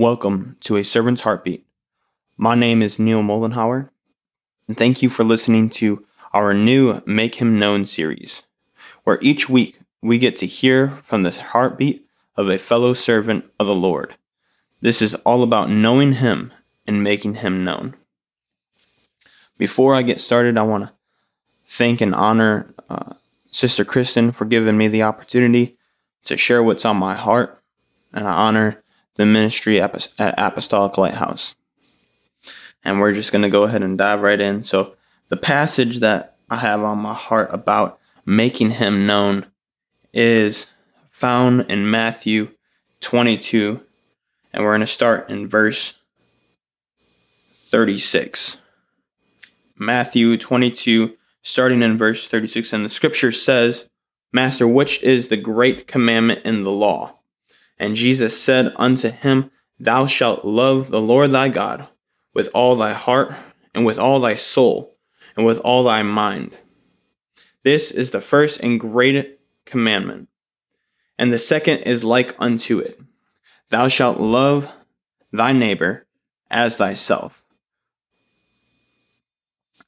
Welcome to A Servant's Heartbeat. My name is Neil Moldenhauer, and thank you for listening to our new Make Him Known series, where each week we get to hear from the heartbeat of a fellow servant of the Lord. This is all about knowing Him and making Him known. Before I get started, I want to thank and honor uh, Sister Kristen for giving me the opportunity to share what's on my heart, and I honor the ministry at Apostolic Lighthouse. And we're just going to go ahead and dive right in. So, the passage that I have on my heart about making him known is found in Matthew 22, and we're going to start in verse 36. Matthew 22, starting in verse 36, and the scripture says, Master, which is the great commandment in the law? And Jesus said unto him, Thou shalt love the Lord thy God with all thy heart, and with all thy soul, and with all thy mind. This is the first and great commandment. And the second is like unto it Thou shalt love thy neighbor as thyself.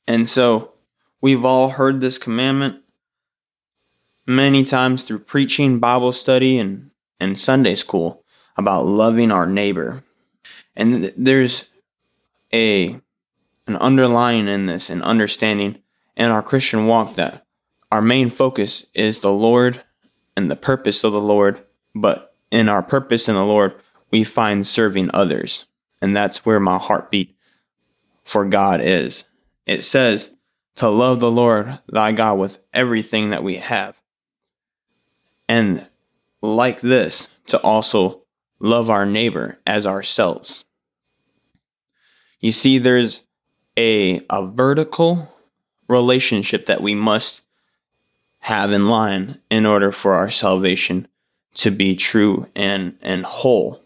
And so we've all heard this commandment many times through preaching, Bible study, and in Sunday school about loving our neighbor. And th- there's a an underlying in this and understanding in our Christian walk that our main focus is the Lord and the purpose of the Lord, but in our purpose in the Lord, we find serving others. And that's where my heartbeat for God is. It says to love the Lord thy God with everything that we have. And like this to also love our neighbor as ourselves. You see, there's a, a vertical relationship that we must have in line in order for our salvation to be true and, and whole.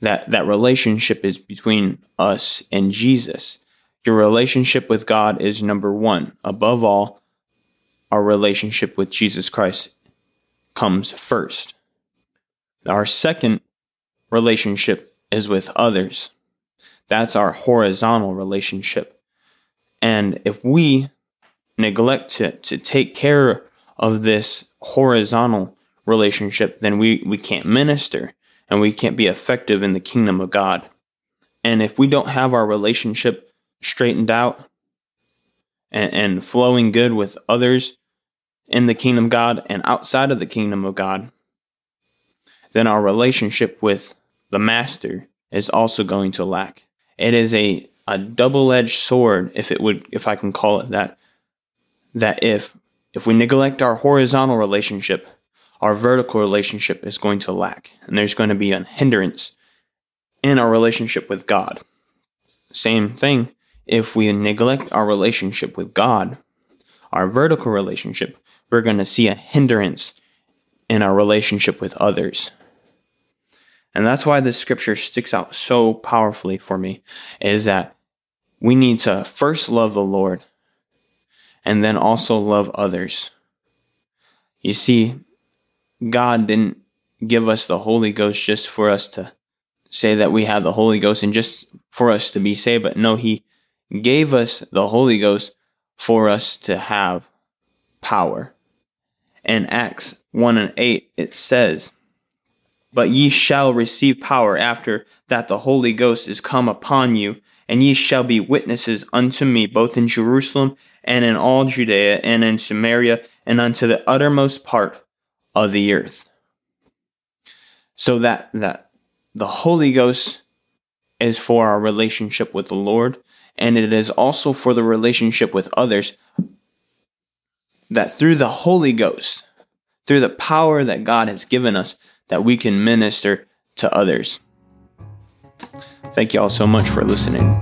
That, that relationship is between us and Jesus. Your relationship with God is number one. Above all, our relationship with Jesus Christ comes first. Our second relationship is with others. That's our horizontal relationship. And if we neglect to, to take care of this horizontal relationship, then we, we can't minister and we can't be effective in the kingdom of God. And if we don't have our relationship straightened out and, and flowing good with others, in the kingdom of God and outside of the kingdom of God, then our relationship with the master is also going to lack. It is a, a double-edged sword, if it would if I can call it that, that if if we neglect our horizontal relationship, our vertical relationship is going to lack. And there's going to be a hindrance in our relationship with God. Same thing, if we neglect our relationship with God, our vertical relationship, we're going to see a hindrance in our relationship with others. And that's why this scripture sticks out so powerfully for me is that we need to first love the Lord and then also love others. You see, God didn't give us the Holy Ghost just for us to say that we have the Holy Ghost and just for us to be saved, but no, He gave us the Holy Ghost for us to have power. In Acts 1 and 8, it says, But ye shall receive power after that the Holy Ghost is come upon you, and ye shall be witnesses unto me both in Jerusalem and in all Judea and in Samaria and unto the uttermost part of the earth. So that, that the Holy Ghost is for our relationship with the Lord, and it is also for the relationship with others that through the Holy Ghost, through the power that God has given us, that we can minister to others. Thank you all so much for listening.